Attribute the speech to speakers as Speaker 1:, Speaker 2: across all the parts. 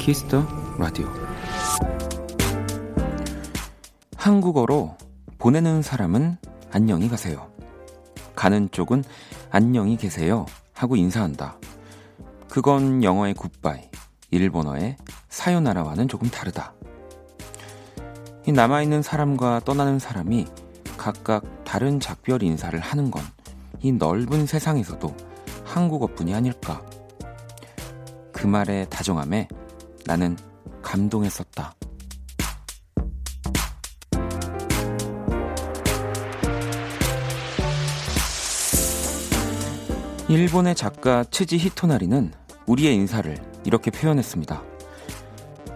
Speaker 1: 키스 더 라디오 한국어로 보내는 사람은 안녕히 가세요. 가는 쪽은 안녕히 계세요 하고 인사한다. 그건 영어의 굿바이, 일본어의 사요나라와는 조금 다르다. 이 남아있는 사람과 떠나는 사람이 각각 다른 작별 인사를 하는 건 이 넓은 세상에서도 한국어뿐이 아닐까. 그 말의 다정함에 나는 감동했었다. 일본의 작가 츠지 히토나리는 우리의 인사를 이렇게 표현했습니다.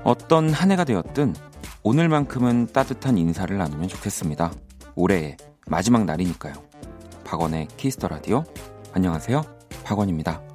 Speaker 1: 어떤 한 해가 되었든 오늘만큼은 따뜻한 인사를 나누면 좋겠습니다. 올해의 마지막 날이니까요. 박원의 키스터 라디오. 안녕하세요. 박원입니다.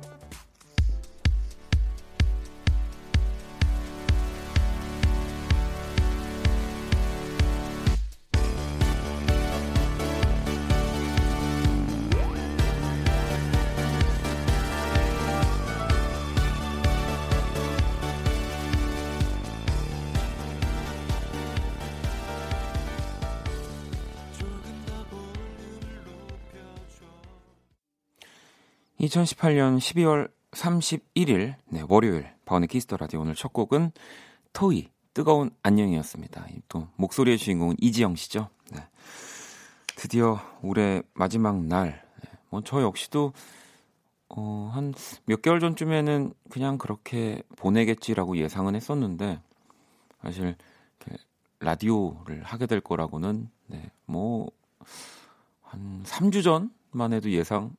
Speaker 1: 2018년 12월 31일 네, 월요일 바운의 키스 더 라디오 오늘 첫 곡은 토이 뜨거운 안녕이었습니다. 또 목소리의 주인공은 이지영 씨죠. 네. 드디어 올해 마지막 날. 네. 뭐 저 역시도 어, 한 몇 개월 전쯤에는 그냥 그렇게 보내겠지라고 예상은 했었는데 사실 라디오를 하게 될 거라고는 네, 뭐한 3주 전만 해도 예상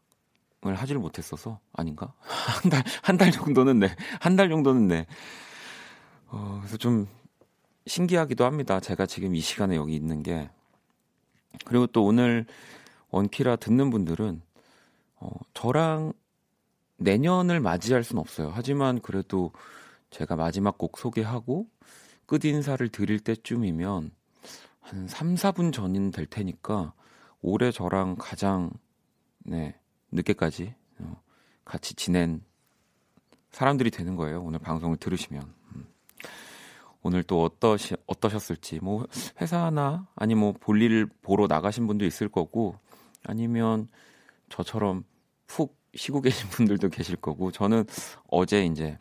Speaker 1: 을 하지를 못했어서 아닌가? 한 달 한 달 정도는 네. 한 달 정도는 네. 어, 그래서 좀 신기하기도 합니다. 제가 지금 이 시간에 여기 있는 게. 그리고 또 오늘 원키라 듣는 분들은 어, 저랑 내년을 맞이할 수는 없어요. 하지만 그래도 제가 마지막 곡 소개하고 끝 인사를 드릴 때쯤이면 한 3, 4분 전인 될 테니까 올해 저랑 가장 네, 늦게까지 어, 같이 지낸 사람들이 되는 거예요. 오늘 방송을 들으시면. 음. 오늘 또 어떠시, 어떠셨을지, 뭐, 회사나, 아니 뭐, 볼일 보러 나가신 분도 있을 거고, 아니면 저처럼 푹 쉬고 계신 분들도 계실 거고, 저는 어제 이제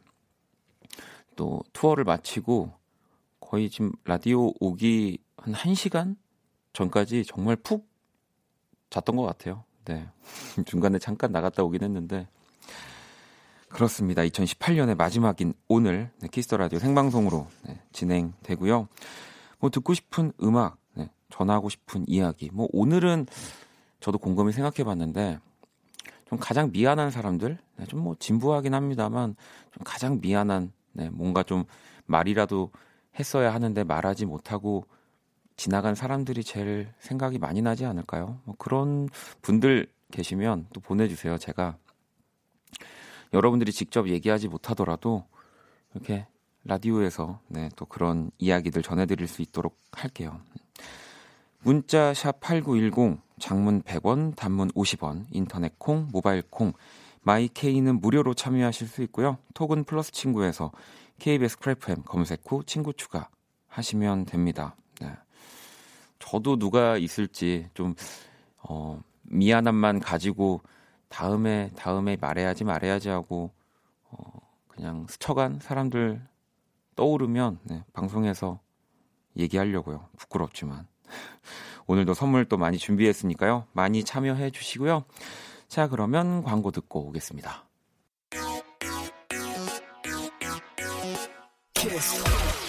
Speaker 1: 또 투어를 마치고 거의 지금 라디오 오기 한 1시간 전까지 정말 푹 잤던 것 같아요. 네. 중간에 잠깐 나갔다 오긴 했는데 그렇습니다. 2018년의 마지막인 오늘 네, 키스 더 라디오 생방송으로 네, 진행되고요. 뭐 듣고 싶은 음악, 네, 전하고 싶은 이야기. 뭐 오늘은 저도 곰곰이 생각해봤는데 좀 가장 미안한 사람들, 네, 좀뭐 진부하긴 합니다만 좀 가장 미안한, 네, 뭔가 좀 말이라도 했어야 하는데 말하지 못하고 지나간 사람들이 제일 생각이 많이 나지 않을까요? 뭐 그런 분들 계시면 또 보내주세요. 제가 여러분들이 직접 얘기하지 못하더라도 이렇게 라디오에서 네, 또 그런 이야기들 전해드릴 수 있도록 할게요. 문자 샵 8910 장문 100원 단문 50원 인터넷 콩 모바일 콩 마이케이는 무료로 참여하실 수 있고요. 톡은 플러스 친구에서 KBS 쿨FM 검색 후 친구 추가 하시면 됩니다. 네. 저도 누가 있을지 좀 어, 미안함만 가지고 다음에 다음에 말해야지 말해야지 하고 어, 그냥 스쳐간 사람들 떠오르면 네, 방송에서 얘기하려고요. 부끄럽지만 오늘도 선물 또 많이 준비했으니까요. 많이 참여해 주시고요. 자 그러면 광고 듣고 오겠습니다. 키스.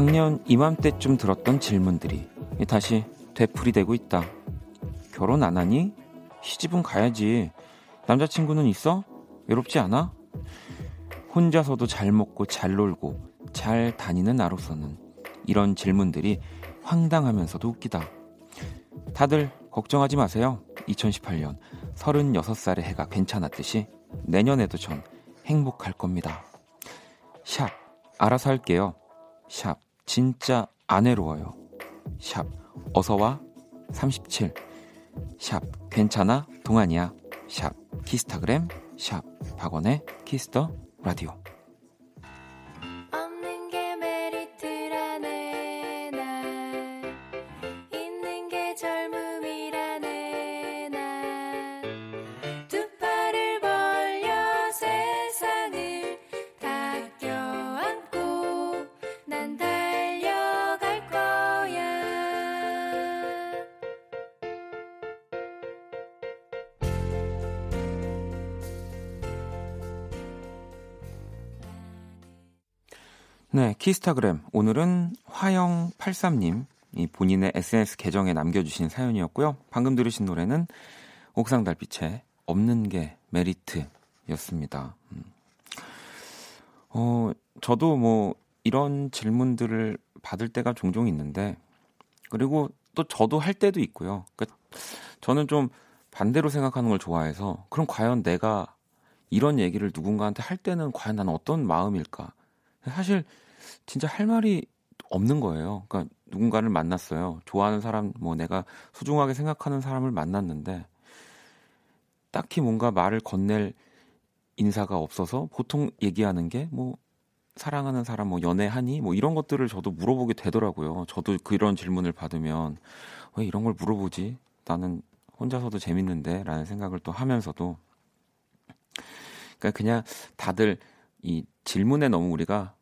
Speaker 1: 작년 이맘때쯤 들었던 질문들이 다시 되풀이되고 있다. 결혼 안 하니? 시집은 가야지. 남자친구는 있어? 외롭지 않아? 혼자서도 잘 먹고 잘 놀고 잘 다니는 나로서는 이런 질문들이 황당하면서도 웃기다. 다들 걱정하지 마세요. 2018년 36살의 해가 괜찮았듯이 내년에도 전 행복할 겁니다. 샵 알아서 할게요. 샵 진짜 안 외로워요. 샵 어서와 37 샵 괜찮아 동안이야. 샵 키스타그램. 샵 박원의 키스터 라디오 키스타그램. 오늘은 화영83님, 이 본인의 SNS 계정에 남겨주신 사연이었고요. 방금 들으신 노래는 옥상 달빛의 없는 게 메리트였습니다. 음. 어, 저도 뭐 이런 질문들을 받을 때가 종종 있는데, 그리고 또 저도 할 때도 있고요. 그러니까 저는 좀 반대로 생각하는 걸 좋아해서, 그럼 과연 내가 이런 얘기를 누군가한테 할 때는 과연 나는 어떤 마음일까? 사실 진짜 할 말이 없는 거예요. 그러니까 누군가를 만났어요. 좋아하는 사람, 뭐 내가 소중하게 생각하는 사람을 만났는데 딱히 뭔가 말을 건넬 인사가 없어서 보통 얘기하는 게 뭐 사랑하는 사람 뭐 연애하니 뭐 이런 것들을 저도 물어보게 되더라고요. 저도 그런 질문을 받으면 왜 이런 걸 물어보지? 나는 혼자서도 재밌는데 라는 생각을 또 하면서도 그러니까 그냥 다들 이 질문에 너무 우리가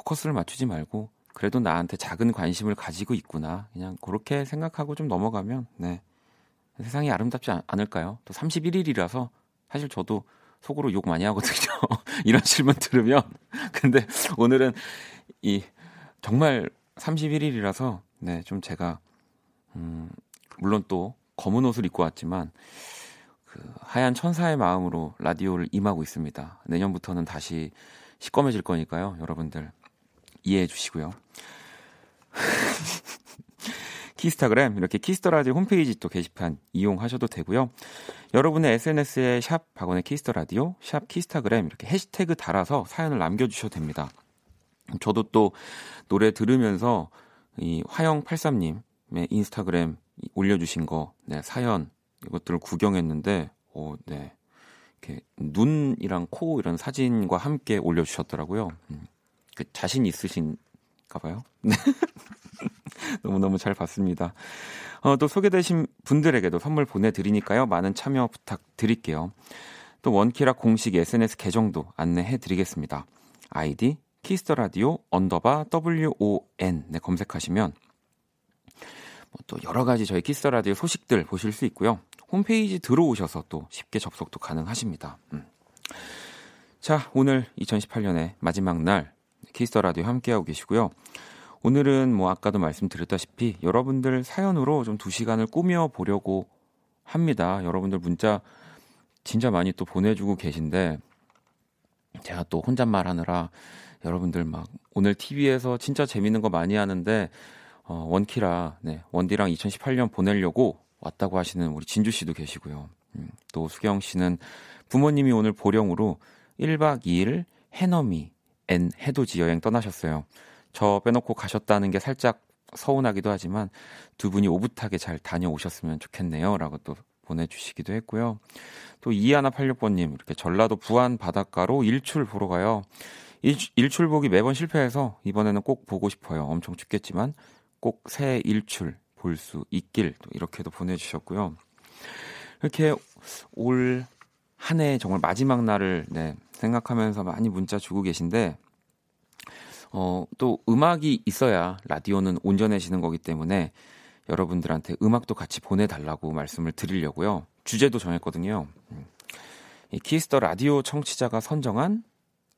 Speaker 1: 포커스를 맞추지 말고 그래도 나한테 작은 관심을 가지고 있구나. 그냥 그렇게 생각하고 좀 넘어가면 네. 세상이 아름답지 않을까요? 또 31일이라서 사실 저도 속으로 욕 많이 하거든요. 이런 질문 들으면. 근데 오늘은 이 정말 31일이라서 네, 좀 제가 음, 물론 또 검은 옷을 입고 왔지만 그 하얀 천사의 마음으로 라디오를 임하고 있습니다. 내년부터는 다시 시꺼매질 거니까요. 여러분들 이해해 주시고요. 키스타그램 이렇게 키스터라디오 홈페이지 또 게시판 이용하셔도 되고요. 여러분의 SNS에 샵 박원의 키스터라디오 샵 키스타그램 이렇게 해시태그 달아서 사연을 남겨주셔도 됩니다. 저도 또 노래 들으면서 이 화영83님의 인스타그램 올려주신 거 네, 사연 이것들을 구경했는데 오, 네. 이렇게 눈이랑 코 이런 사진과 함께 올려주셨더라고요. 음. 그 자신 있으신가 봐요. 네. 너무너무 잘 봤습니다. 어, 또 소개되신 분들에게도 선물 보내드리니까요. 많은 참여 부탁드릴게요. 또 원키라 공식 SNS 계정도 안내해 드리겠습니다. 아이디 키스더라디오 underbar WON 네, 검색하시면 뭐 또 여러 가지 저희 키스더라디오 소식들 보실 수 있고요. 홈페이지 들어오셔서 또 쉽게 접속도 가능하십니다. 음. 자, 오늘 2018년의 마지막 날 키스 더 라디오 함께하고 계시고요. 오늘은 뭐 아까도 말씀드렸다시피 여러분들 사연으로 좀 두 시간을 꾸며 보려고 합니다. 여러분들 문자 진짜 많이 또 보내주고 계신데 제가 또 혼잣말 하느라 여러분들 막 오늘 TV에서 진짜 재밌는 거 많이 하는데 어, 원키라 네, 원디랑 2018년 보내려고 왔다고 하시는 우리 진주 씨도 계시고요. 음, 또 수경 씨는 부모님이 오늘 보령으로 1박 2일 해넘이 and 해돋이 여행 떠나셨어요. 저 빼놓고 가셨다는 게 살짝 서운하기도 하지만 두 분이 오붓하게 잘 다녀오셨으면 좋겠네요. 라고 또 보내주시기도 했고요. 또 이하나 86번님, 이렇게 전라도 부안 바닷가로 일출 보러 가요. 일, 일출 보기 매번 실패해서 이번에는 꼭 보고 싶어요. 엄청 춥겠지만 꼭 새 일출 볼 수 있길 또 이렇게도 보내주셨고요. 이렇게 올 한 해 정말 마지막 날을 네, 생각하면서 많이 문자 주고 계신데 어, 또 음악이 있어야 라디오는 온전해지는 거기 때문에 여러분들한테 음악도 같이 보내달라고 말씀을 드리려고요. 주제도 정했거든요. 음. 이 키스 더 라디오 청취자가 선정한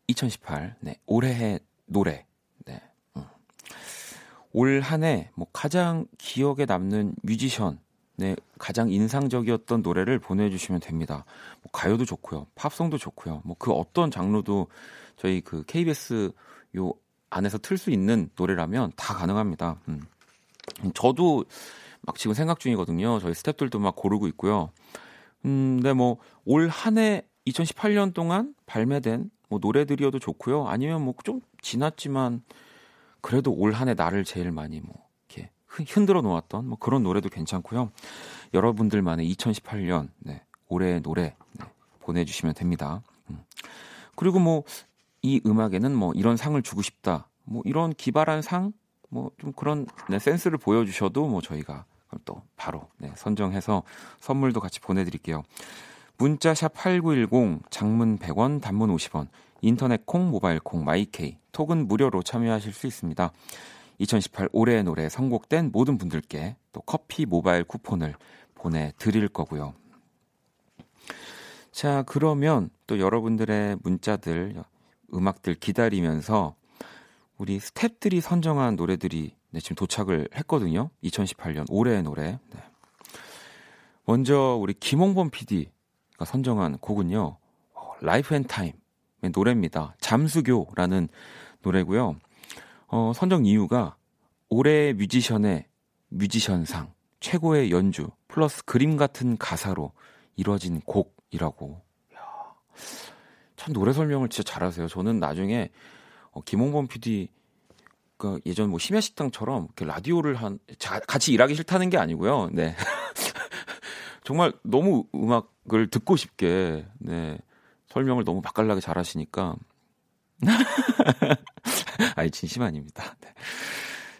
Speaker 1: 2018 네, 올해의 노래. 네. 음. 올 한해 뭐 가장 기억에 남는 뮤지션, 네, 가장 인상적이었던 노래를 보내주시면 됩니다. 뭐 가요도 좋고요, 팝송도 좋고요, 뭐 그 어떤 장르도 저희 그 KBS 요 안에서 틀 수 있는 노래라면 다 가능합니다. 음. 저도 막 지금 생각 중이거든요. 저희 스탭들도 막 고르고 있고요. 음, 근데 뭐 올 한 해 2018년 동안 발매된 뭐 노래들이어도 좋고요. 아니면 뭐 좀 지났지만 그래도 올 한 해 나를 제일 많이 뭐 흔들어 놓았던 뭐 그런 노래도 괜찮고요. 여러분들만의 2018년 네, 올해의 노래 네, 보내주시면 됩니다. 음. 그리고 뭐 이 음악에는 뭐 이런 상을 주고 싶다. 뭐 이런 기발한 상, 뭐 좀 그런 네, 센스를 보여주셔도 뭐 저희가 또 바로 네, 선정해서 선물도 같이 보내드릴게요. 문자샵 8910, 장문 100원, 단문 50원, 인터넷 콩, 모바일 콩, 마이케이, 톡은 무료로 참여하실 수 있습니다. 2018 올해의 노래 선곡된 모든 분들께 또 커피 모바일 쿠폰을 보내드릴 거고요. 자, 그러면 또 여러분들의 문자들, 음악들 기다리면서 우리 스탭들이 선정한 노래들이 네, 지금 도착을 했거든요. 2018년 올해의 노래. 네. 먼저 우리 김홍범 PD가 선정한 곡은요. 라이프 앤 타임의 노래입니다. 잠수교라는 노래고요. 어, 선정 이유가 올해 뮤지션의 뮤지션상 최고의 연주 플러스 그림 같은 가사로 이루어진 곡이라고. 참 노래 설명을 진짜 잘하세요. 저는 나중에 어, 김홍범 PD 그 예전 뭐 심야 식당처럼 이렇게 라디오를 한 자, 같이 일하기 싫다는 게 아니고요. 네. 정말 너무 음악을 듣고 싶게 네. 설명을 너무 맛깔나게 잘하시니까 아니 진심 아닙니다. 네.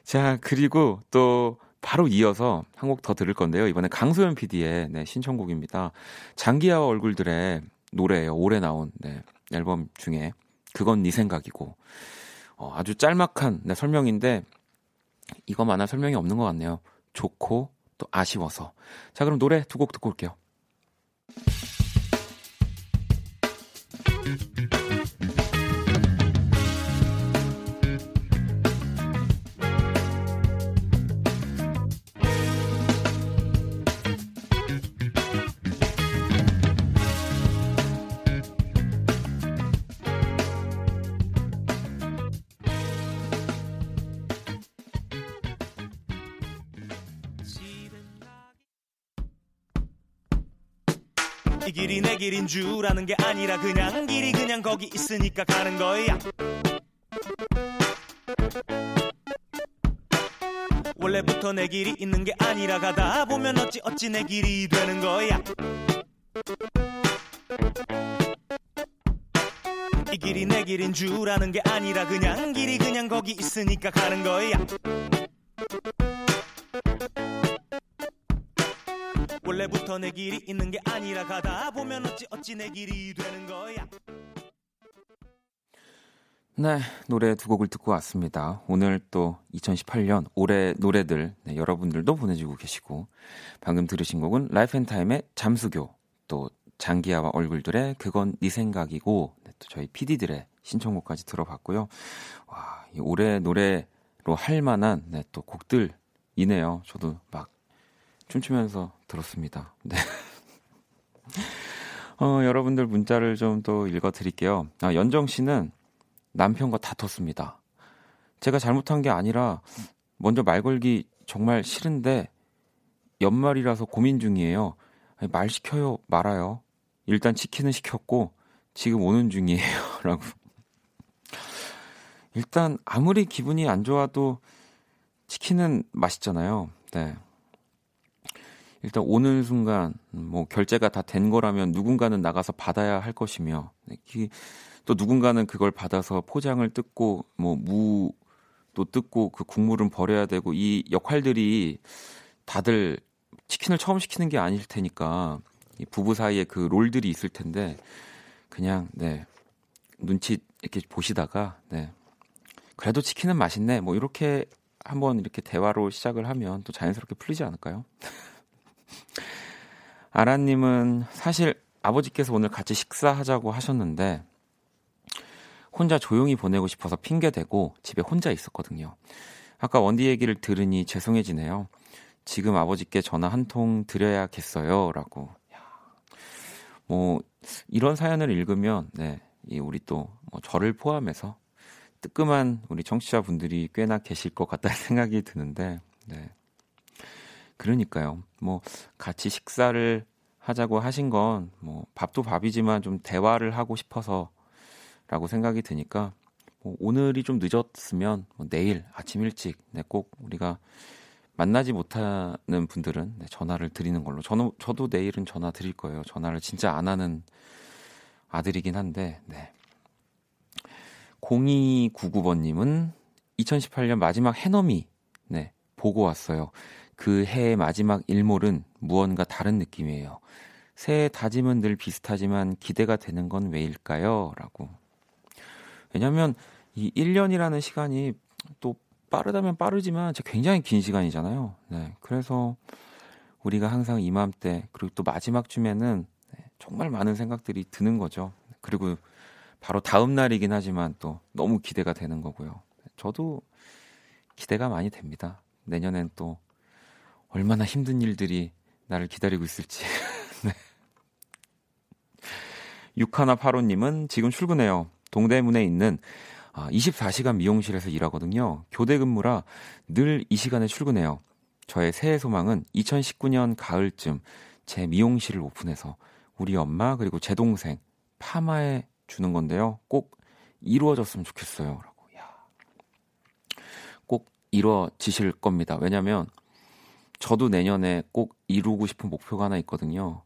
Speaker 1: 자 그리고 또 바로 이어서 한 곡 더 들을 건데요. 이번에 강소연 PD의 네, 신청곡입니다. 장기하와 얼굴들의 노래예요. 올해 나온 네, 앨범 중에 그건 네 생각이고 어, 아주 짤막한 네, 설명인데 이거만한 설명이 없는 것 같네요. 좋고 또 아쉬워서. 자 그럼 노래 두 곡 듣고 올게요.
Speaker 2: 길인 줄 아는 게 아니라 그냥 길이 그냥 거기 있으니까 가는 거야. 원래부터 내 길이 있는 게 아니라 가다 보면 어찌 어찌 내 길이 되는 거야. 이 길이 내 길인 줄 아는 게 아니라 그냥 길이 그냥 거기 있으니까 가는 거야 원래부터 내 길이 있는 게 아니라 가다 보면 어찌 어찌 내 길이 되는 거야.
Speaker 1: 네, 노래 두 곡을 듣고 왔습니다. 오늘 또 2018년 올해 노래들 네, 여러분들도 보내주고 계시고 방금 들으신 곡은 라이프 앤 타임의 잠수교 또 장기하와 얼굴들의 그건 네 생각이고 네, 또 저희 PD들의 신청곡까지 들어봤고요. 와, 이 올해 노래로 할 만한 네, 또 곡들이네요. 저도 막 춤추면서 들었습니다. 네. 어, 여러분들 문자를 좀 또 읽어 드릴게요. 아, 연정 씨는 남편과 다퉜습니다. 제가 잘못한 게 아니라 먼저 말 걸기 정말 싫은데 연말이라서 고민 중이에요. 아니, 말 시켜요, 말아요. 일단 치킨은 시켰고 지금 오는 중이에요. 라고. 일단 아무리 기분이 안 좋아도 치킨은 맛있잖아요. 네. 일단 오는 순간 뭐 결제가 다 된 거라면 누군가는 나가서 받아야 할 것이며 네, 또 누군가는 그걸 받아서 포장을 뜯고 뭐 무도 뜯고 그 국물은 버려야 되고 이 역할들이 다들 치킨을 처음 시키는 게 아닐 테니까 이 부부 사이에 그 롤들이 있을 텐데 그냥 네 눈치 이렇게 보시다가 네 그래도 치킨은 맛있네 뭐 이렇게 한번 이렇게 대화로 시작을 하면 또 자연스럽게 풀리지 않을까요? 아라님은 사실 아버지께서 오늘 같이 식사하자고 하셨는데 혼자 조용히 보내고 싶어서 핑계대고 집에 혼자 있었거든요. 아까 원디 얘기를 들으니 죄송해지네요. 지금 아버지께 전화 한 통 드려야겠어요. 라고. 뭐, 이런 사연을 읽으면, 네, 이 우리 또 뭐 저를 포함해서 뜨끔한 우리 청취자분들이 꽤나 계실 것 같다는 생각이 드는데, 네. 그러니까요. 뭐, 같이 식사를 하자고 하신 건, 뭐, 밥도 밥이지만 좀 대화를 하고 싶어서 라고 생각이 드니까, 뭐 오늘이 좀 늦었으면 뭐 내일 아침 일찍 네, 꼭 우리가 만나지 못하는 분들은 네, 전화를 드리는 걸로. 저는 저도 내일은 전화 드릴 거예요. 전화를 진짜 안 하는 아들이긴 한데. 네. 0299번님은 2018년 마지막 해넘이 네, 보고 왔어요. 그 해의 마지막 일몰은 무언가 다른 느낌이에요. 새해 다짐은 늘 비슷하지만 기대가 되는 건 왜일까요? 라고. 왜냐면 이 1년이라는 시간이 또 빠르다면 빠르지만 굉장히 긴 시간이잖아요. 네. 그래서 우리가 항상 이맘때 그리고 또 마지막 쯤에는 네, 정말 많은 생각들이 드는 거죠. 그리고 바로 다음 날이긴 하지만 또 너무 기대가 되는 거고요. 저도 기대가 많이 됩니다. 내년엔 또 얼마나 힘든 일들이 나를 기다리고 있을지. 네. 6185님은 지금 출근해요. 동대문에 있는 아, 24시간 미용실에서 일하거든요. 교대 근무라 늘 이 시간에 출근해요. 저의 새해 소망은 2019년 가을쯤 제 미용실을 오픈해서 우리 엄마 그리고 제 동생 파마해 주는 건데요. 꼭 이루어졌으면 좋겠어요. 꼭 이루어지실 겁니다. 왜냐면 저도 내년에 꼭 이루고 싶은 목표가 하나 있거든요.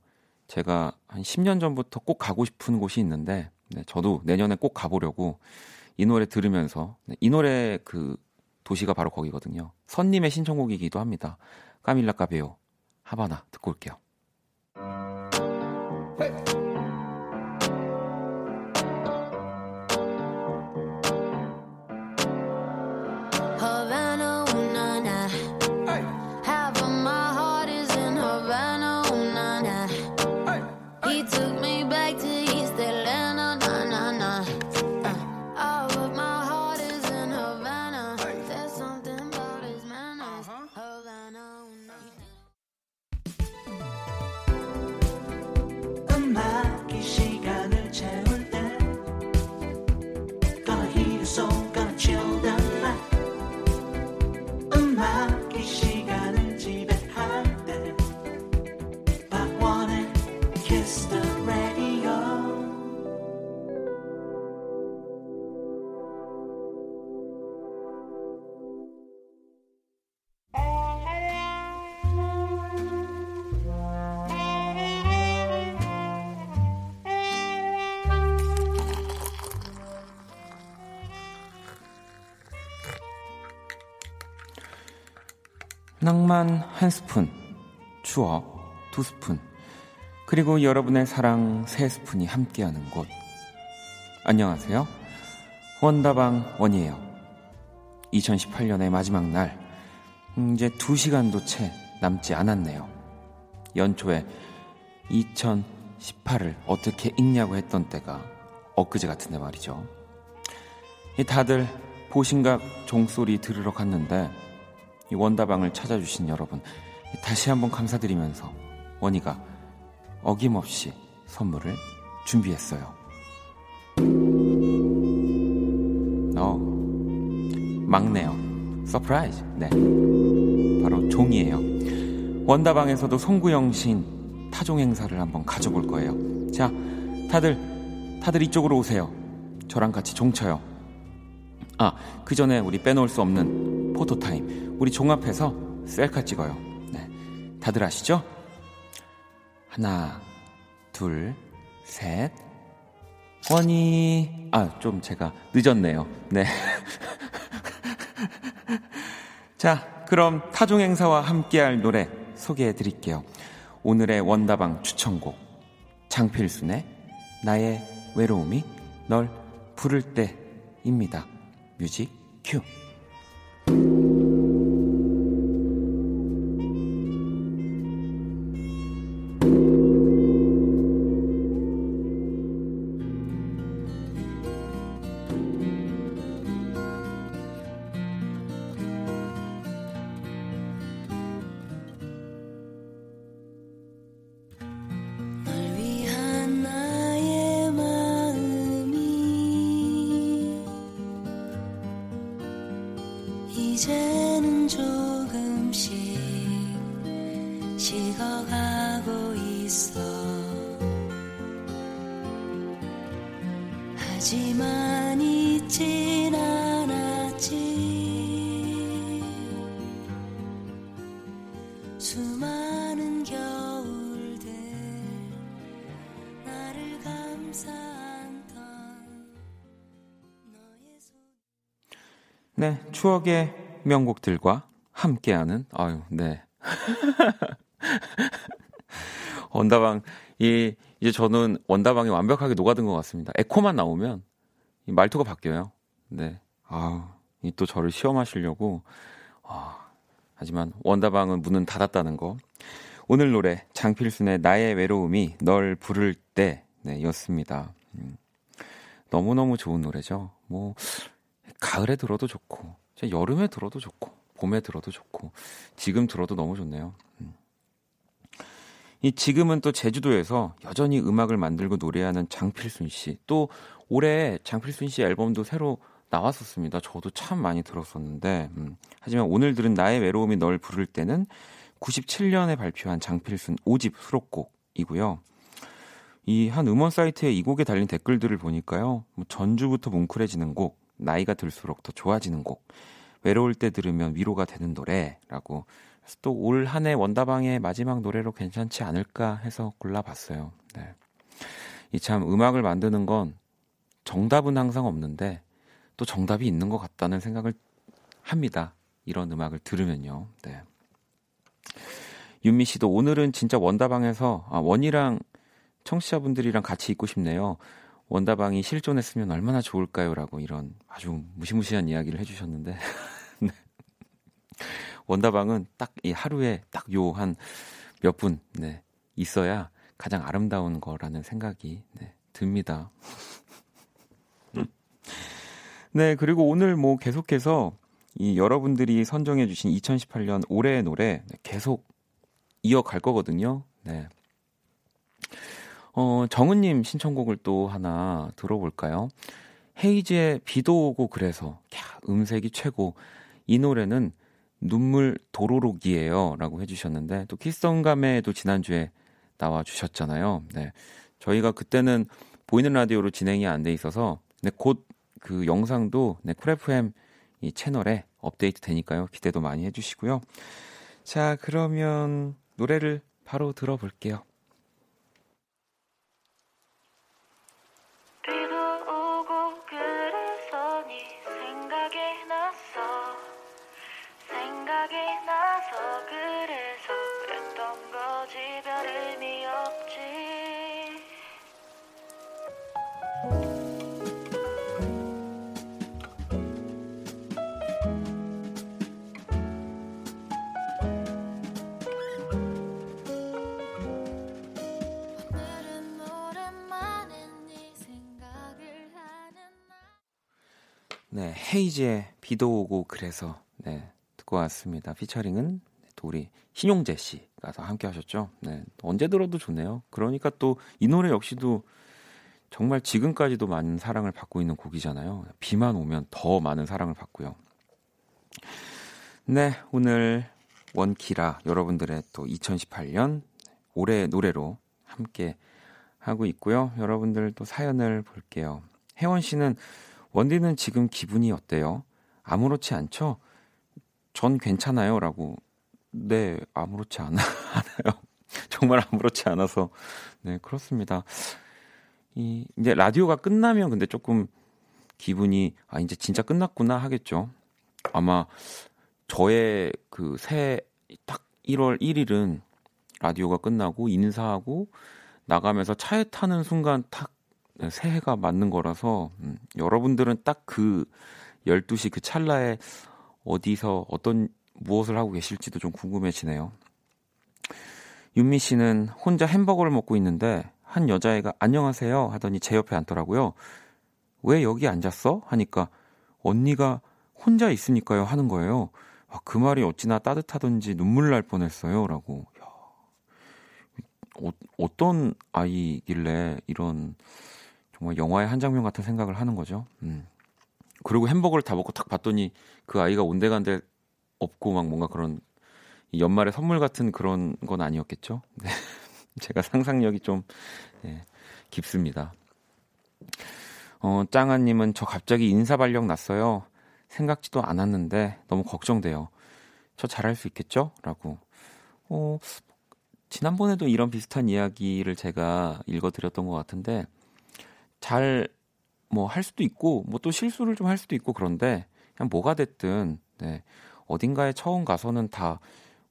Speaker 1: 제가 한 10년 전부터 꼭 가고 싶은 곳이 있는데 네, 저도 내년에 꼭 가보려고 이 노래 들으면서 네, 이 노래 그 도시가 바로 거기거든요. 선님의 신청곡이기도 합니다. 까밀라 까베요 하바나 듣고 올게요. 낭만 한 스푼, 추억 두 스푼, 그리고 여러분의 사랑 세 스푼이 함께하는 곳. 안녕하세요. 원다방 원이에요. 2018년의 마지막 날, 음, 이제 두 시간도 채 남지 않았네요. 연초에 2018을 어떻게 읽냐고 했던 때가 엊그제 같은데 말이죠. 다들 보신각 종소리 들으러 갔는데 이 원다방을 찾아주신 여러분 다시 한번 감사드리면서 원희가 어김없이 선물을 준비했어요. 어, 막내요. surprise. 네. 바로 종이에요. 원다방에서도 송구영신 타종 행사를 한번 가져볼 거예요. 자, 다들, 다들 이쪽으로 오세요. 저랑 같이 종 쳐요. 아, 그 전에 우리 빼놓을 수 없는 포토타임. 우리 종합해서 셀카 찍어요. 네. 다들 아시죠? 하나, 둘, 셋. 원이, 아, 좀 제가 늦었네요. 네. 자, 그럼 타종 행사와 함께할 노래 소개해 드릴게요. 오늘의 원다방 추천곡. 장필순의 나의 외로움이 널 부를 때입니다. 뮤직 큐. 추억의 명곡들과 함께하는 아유, 네. 원다방 이 이제 저는 원다방이 완벽하게 녹아든 것 같습니다. 에코만 나오면 이 말투가 바뀌어요. 네. 아우, 이 또 저를 시험하시려고 아, 하지만 원다방은 문은 닫았다는 거. 오늘 노래 장필순의 나의 외로움이 널 부를 때 네, 였습니다. 음, 너무너무 좋은 노래죠. 뭐 가을에 들어도 좋고 여름에 들어도 좋고 봄에 들어도 좋고 지금 들어도 너무 좋네요. 음. 이 지금은 또 제주도에서 여전히 음악을 만들고 노래하는 장필순 씨. 또 올해 장필순 씨 앨범도 새로 나왔었습니다. 저도 참 많이 들었었는데 음. 하지만 오늘 들은 나의 외로움이 널 부를 때는 97년에 발표한 장필순 5집 수록곡이고요. 이 한 음원 사이트에 이 곡에 달린 댓글들을 보니까요. 뭐 전주부터 뭉클해지는 곡, 나이가 들수록 더 좋아지는 곡, 외로울 때 들으면 위로가 되는 노래라고 또 올 한 해 원다방의 마지막 노래로 괜찮지 않을까 해서 골라봤어요. 네. 이 참 음악을 만드는 건 정답은 항상 없는데 또 정답이 있는 것 같다는 생각을 합니다. 이런 음악을 들으면요. 네. 윤미 씨도 오늘은 진짜 원다방에서 아, 원이랑 청취자분들이랑 같이 있고 싶네요. 원다방이 실존했으면 얼마나 좋을까요?라고 이런 아주 무시무시한 이야기를 해주셨는데 네. 원다방은 딱 이 하루에 딱 요 한 몇 분 네, 있어야 가장 아름다운 거라는 생각이 네, 듭니다. 네 그리고 오늘 뭐 계속해서 이 여러분들이 선정해주신 2018년 올해의 노래 계속 이어갈 거거든요. 네. 어, 정은님 신청곡을 또 하나 들어볼까요? 헤이즈의 비도 오고 그래서 캬, 음색이 최고. 이 노래는 눈물 도로록이에요. 라고 해주셨는데, 또 키스성감에도 지난주에 나와 주셨잖아요. 네. 저희가 그때는 보이는 라디오로 진행이 안 돼 있어서, 네, 곧그 영상도 네, 쿨FM 이 채널에 업데이트 되니까요. 기대도 많이 해주시고요. 자, 그러면 노래를 바로 들어볼게요. 헤이즈의 비도 오고 그래서 네, 듣고 왔습니다. 피처링은 또 우리 신용재 씨가 더 함께 하셨죠. 네, 언제 들어도 좋네요. 그러니까 또 이 노래 역시도 정말 지금까지도 많은 사랑을 받고 있는 곡이잖아요. 비만 오면 더 많은 사랑을 받고요. 네, 오늘 원키라 여러분들의 또 2018년 올해의 노래로 함께 하고 있고요. 여러분들 또 사연을 볼게요. 혜원 씨는 원디는 지금 기분이 어때요? 아무렇지 않죠? 전 괜찮아요. 라고. 네, 아무렇지 않아, 않아요. 정말 아무렇지 않아서. 네, 그렇습니다. 이, 이제 라디오가 끝나면 근데 조금 기분이, 아, 이제 진짜 끝났구나 하겠죠. 아마 저의 그 새, 딱 1월 1일은 라디오가 끝나고 인사하고 나가면서 차에 타는 순간 탁 네, 새해가 맞는 거라서 음, 여러분들은 딱 그 12시 그 찰나에 어디서 어떤 무엇을 하고 계실지도 좀 궁금해지네요. 윤미 씨는 혼자 햄버거를 먹고 있는데 한 여자애가 안녕하세요 하더니 제 옆에 앉더라고요. 왜 여기 앉았어? 하니까 언니가 혼자 있으니까요 하는 거예요. 아, 그 말이 어찌나 따뜻하던지 눈물 날 뻔했어요. 라고. 야, 어, 어떤 아이길래 이런 정말 영화의 한 장면 같은 생각을 하는 거죠. 음. 그리고 햄버거를 다 먹고 딱 봤더니 그 아이가 온데간데 없고 막 뭔가 그런 이 연말의 선물 같은 그런 건 아니었겠죠? 네. 제가 상상력이 좀 네, 깊습니다. 어, 짱아님은 저 갑자기 인사 발령 났어요. 생각지도 않았는데 너무 걱정돼요. 저 잘할 수 있겠죠? 라고. 어, 지난번에도 이런 비슷한 이야기를 제가 읽어드렸던 것 같은데 잘 뭐 할 수도 있고 뭐 또 실수를 좀 할 수도 있고 그런데 그냥 뭐가 됐든 네, 어딘가에 처음 가서는 다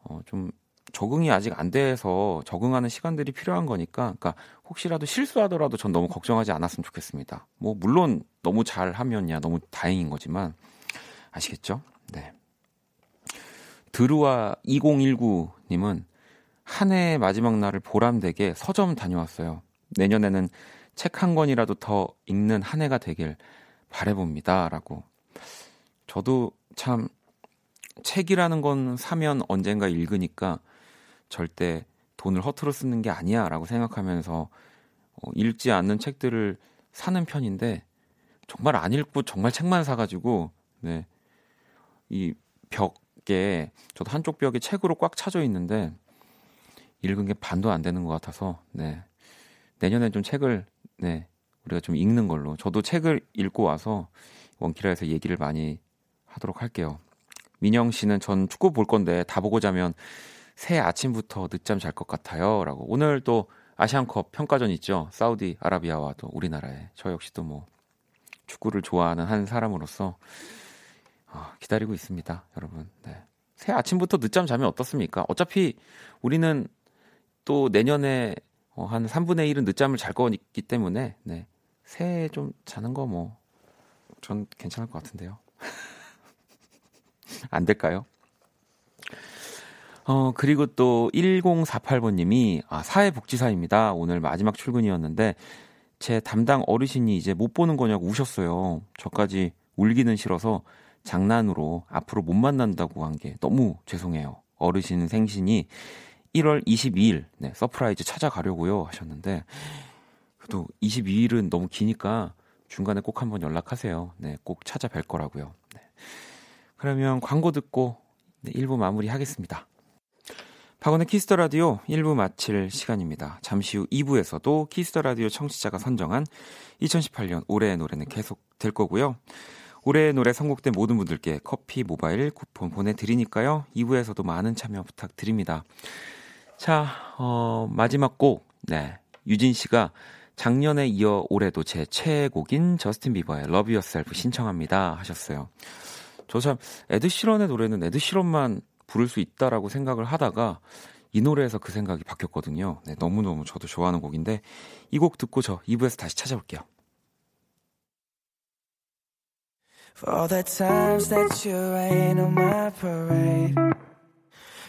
Speaker 1: 어, 좀 적응이 아직 안 돼서 적응하는 시간들이 필요한 거니까, 그러니까 혹시라도 실수하더라도 전 너무 걱정하지 않았으면 좋겠습니다. 뭐 물론 너무 잘 하면야 너무 다행인 거지만 아시겠죠? 네. 드루와 2019 님은 한 해의 마지막 날을 보람되게 서점 다녀왔어요. 내년에는 책 한 권이라도 더 읽는 한 해가 되길 바래봅니다. 라고. 저도 참 책이라는 건 사면 언젠가 읽으니까 절대 돈을 허투루 쓰는 게 아니야 라고 생각하면서 어, 읽지 않는 책들을 사는 편인데 정말 안 읽고 정말 책만 사가지고 네. 이 벽에 저도 한쪽 벽에 책으로 꽉 차져 있는데 읽은 게 반도 안 되는 것 같아서 네. 내년에 좀 책을 네. 우리가 좀 읽는 걸로 저도 책을 읽고 와서 원키라에서 얘기를 많이 하도록 할게요. 민영 씨는 전 축구 볼 건데 다 보고 자면 새 아침부터 늦잠 잘 것 같아요. 라고. 오늘 또 아시안컵 평가전 있죠. 사우디 아라비아와 또 우리나라에. 저 역시 또뭐 축구를 좋아하는 한 사람으로서 어, 기다리고 있습니다. 여러분. 네. 새 아침부터 늦잠 자면 어떻습니까? 어차피 우리는 또 내년에 어, 한 3분의 1은 늦잠을 잘 거기 때문에 네. 새해 좀 자는 거 뭐 전 괜찮을 것 같은데요. 안 될까요? 어, 그리고 또 1048번님이, 아, 사회복지사입니다. 오늘 마지막 출근이었는데, 제 담당 어르신이 이제 못 보는 거냐고 우셨어요. 저까지 울기는 싫어서 장난으로 앞으로 못 만난다고 한 게 너무 죄송해요. 어르신 생신이 1월 22일, 네, surprise 찾아가려고요. 하셨는데, 그래도 22일은 너무 기니까 중간에 꼭 한번 연락하세요. 네, 꼭 찾아뵐 거라고요. 네. 그러면 광고 듣고 네, 1부 마무리 하겠습니다. 박원의 Kiss the Radio 1부 마칠 시간입니다. 잠시 후 2부에서도 Kiss the Radio 청취자가 선정한 2018년 올해의 노래는 계속 될 거고요. 올해의 노래 선곡된 모든 분들께 커피 모바일 쿠폰 보내드리니까요. 2부에서도 많은 참여 부탁드립니다. 자, 어, 마지막 곡, 네. 유진 씨가 작년에 이어 올해도 제 최애곡인 저스틴 비버의 Love Yourself 신청합니다 하셨어요. 저 참 에드 시런의 노래는 에드 시런만 부를 수 있다라고 생각을 하다가 이 노래에서 그 생각이 바뀌었거든요. 네, 너무너무 저도 좋아하는 곡인데 이 곡 듣고 저 2부에서 다시 찾아올게요.
Speaker 3: For the times that you rain on my parade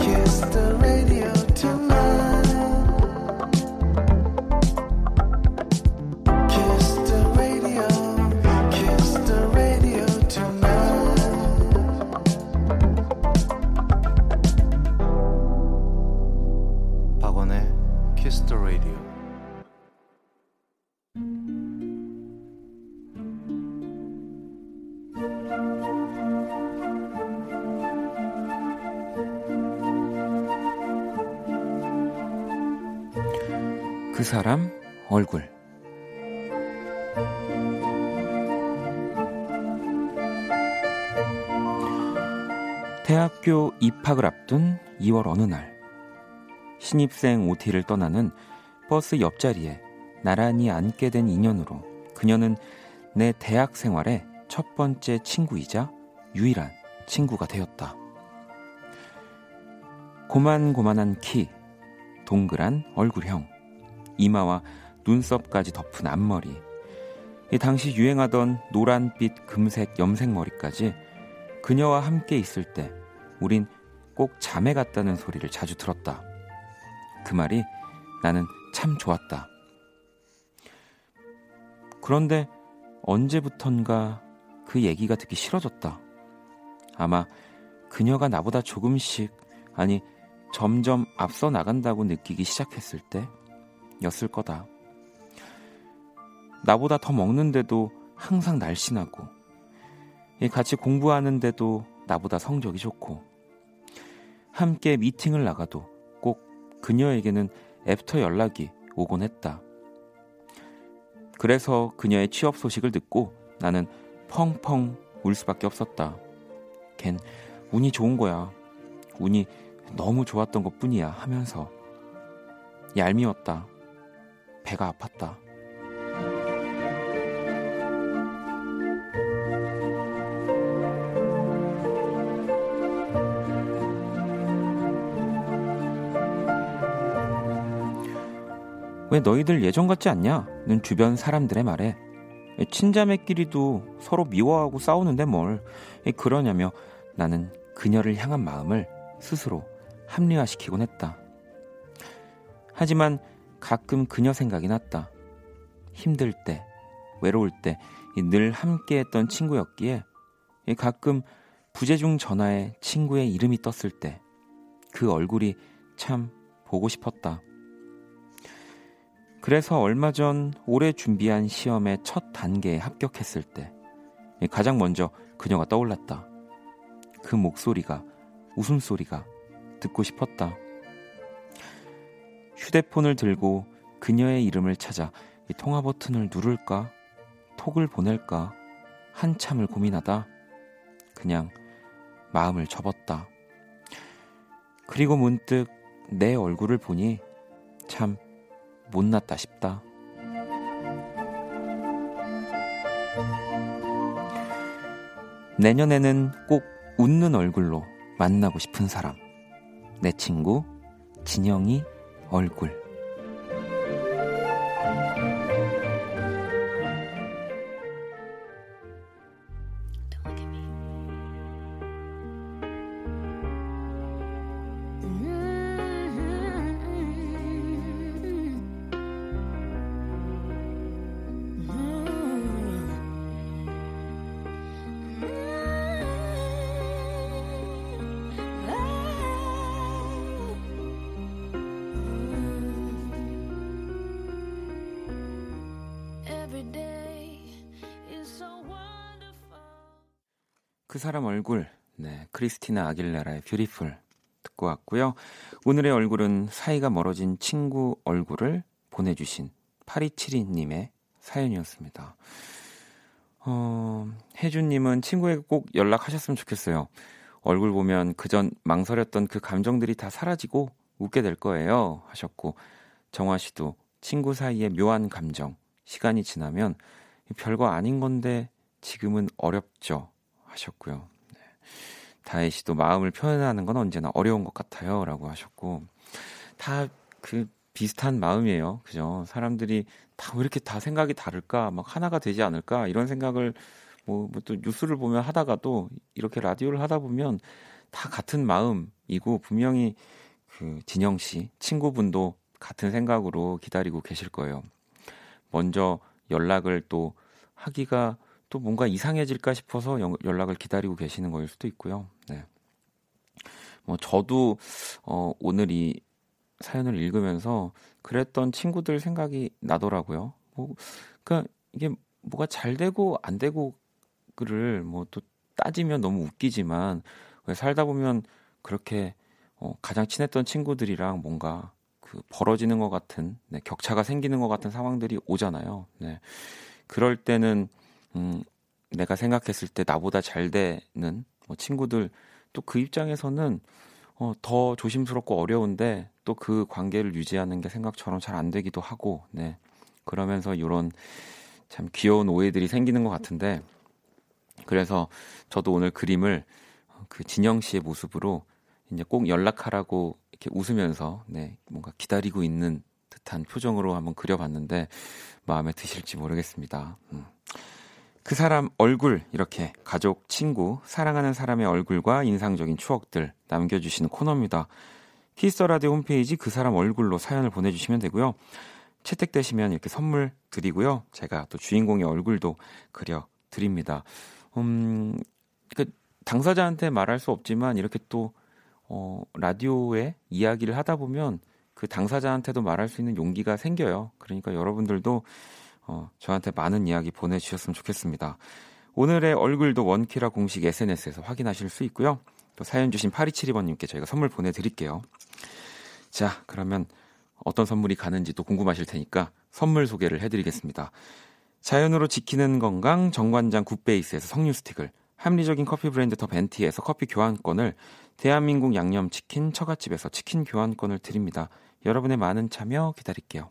Speaker 3: Kiss the radio tonight.
Speaker 1: 사람 얼굴. 대학교 입학을 앞둔 2월 어느 날, 신입생 OT를 떠나는 버스 옆자리에 나란히 앉게 된 인연으로 그녀는 내 대학 생활의 첫 번째 친구이자 유일한 친구가 되었다. 고만고만한 키, 동그란 얼굴형, 이마와 눈썹까지 덮은 앞머리. 이 당시 유행하던 노란빛 금색 염색 머리까지 그녀와 함께 있을 때 우린 꼭 잠에 갔다는 소리를 자주 들었다. 그 말이 나는 참 좋았다. 그런데 언제부턴가 그 얘기가 듣기 싫어졌다. 아마 그녀가 나보다 조금씩, 아니, 점점 앞서 나간다고 느끼기 시작했을 때 였을 거다. 나보다 더 먹는데도 항상 날씬하고, 같이 공부하는데도 나보다 성적이 좋고, 함께 미팅을 나가도 꼭 그녀에게는 애프터 연락이 오곤 했다. 그래서 그녀의 취업 소식을 듣고 나는 펑펑 울 수밖에 없었다. 걘 운이 좋은 거야. 운이 너무 좋았던 것 뿐이야 하면서 얄미웠다. 배가 아팠다. 왜 너희들 예전 같지 않냐? 는 주변 사람들의 말에 친자매끼리도 서로 미워하고 싸우는데 뭘 그러냐며 나는 그녀를 향한 마음을 스스로 합리화시키곤 했다. 하지만 가끔 그녀 생각이 났다. 힘들 때, 외로울 때 늘 함께했던 친구였기에 가끔 부재중 전화에 친구의 이름이 떴을 때 그 얼굴이 참 보고 싶었다. 그래서 얼마 전 올해 준비한 시험의 첫 단계에 합격했을 때 가장 먼저 그녀가 떠올랐다. 그 목소리가, 웃음소리가 듣고 싶었다. 휴대폰을 들고 그녀의 이름을 찾아 통화 버튼을 누를까, 톡을 보낼까, 한참을 고민하다 그냥 마음을 접었다. 그리고 문득 내 얼굴을 보니 참 못났다 싶다. 내년에는 꼭 웃는 얼굴로 만나고 싶은 사람. 내 친구, 진영이 얼굴. 크리스티나 아길레라의 뷰티풀 듣고 왔고요. 오늘의 얼굴은 사이가 멀어진 친구 얼굴을 보내주신 8272님의 사연이었습니다. 어, 혜준님은 친구에게 꼭 연락하셨으면 좋겠어요. 얼굴 보면 그전 망설였던 그 감정들이 다 사라지고 웃게 될 거예요. 하셨고, 정화 씨도 친구 사이의 묘한 감정, 시간이 지나면 별거 아닌 건데 지금은 어렵죠. 하셨고요. 네. 다혜 씨도 마음을 표현하는 건 언제나 어려운 것 같아요. 라고 하셨고, 다 그 비슷한 마음이에요. 그죠? 사람들이 다 왜 이렇게 다 생각이 다를까? 막 하나가 되지 않을까? 이런 생각을 뭐또 뉴스를 보면 하다가도 이렇게 라디오를 하다 보면 다 같은 마음이고 분명히 그 진영 씨 친구분도 같은 생각으로 기다리고 계실 거예요. 먼저 연락을 또 하기가 또 뭔가 이상해질까 싶어서 연- 연락을 기다리고 계시는 거일 수도 있고요. 네. 뭐 저도 어 오늘 이 사연을 읽으면서 그랬던 친구들 생각이 나더라고요. 뭐 그러니까 이게 뭐가 잘 되고 안 되고를 뭐 또 따지면 너무 웃기지만 왜 살다 보면 그렇게 어 가장 친했던 친구들이랑 뭔가 그 벌어지는 것 같은 네, 격차가 생기는 것 같은 상황들이 오잖아요. 네. 그럴 때는 음, 내가 생각했을 때 나보다 잘 되는 뭐 친구들 또 그 입장에서는 어, 더 조심스럽고 어려운데 또 그 관계를 유지하는 게 생각처럼 잘 안 되기도 하고 네. 그러면서 이런 참 귀여운 오해들이 생기는 것 같은데 그래서 저도 오늘 그림을 그 진영 씨의 모습으로 이제 꼭 연락하라고 이렇게 웃으면서 네, 뭔가 기다리고 있는 듯한 표정으로 한번 그려봤는데 마음에 드실지 모르겠습니다. 음. 그 사람 얼굴 이렇게 가족, 친구, 사랑하는 사람의 얼굴과 인상적인 추억들 남겨주시는 코너입니다. Kiss the Radio 홈페이지 그 사람 얼굴로 사연을 보내주시면 되고요. 채택되시면 이렇게 선물 드리고요. 제가 또 주인공의 얼굴도 그려 드립니다. 음, 그 당사자한테 말할 수 없지만 이렇게 또 어, 라디오에 이야기를 하다 보면 그 당사자한테도 말할 수 있는 용기가 생겨요. 그러니까 여러분들도 어, 저한테 많은 이야기 보내주셨으면 좋겠습니다. 오늘의 얼굴도 원키라 공식 SNS에서 확인하실 수 있고요. 또 사연 주신 8272번님께 저희가 선물 보내드릴게요. 자, 그러면 어떤 선물이 가는지 또 궁금하실 테니까 선물 소개를 해드리겠습니다. 자연으로 지키는 건강 정관장 굿베이스에서 석류 스틱을 합리적인 커피 브랜드 더 벤티에서 커피 교환권을 대한민국 양념치킨 처갓집에서 치킨 교환권을 드립니다. 여러분의 많은 참여 기다릴게요.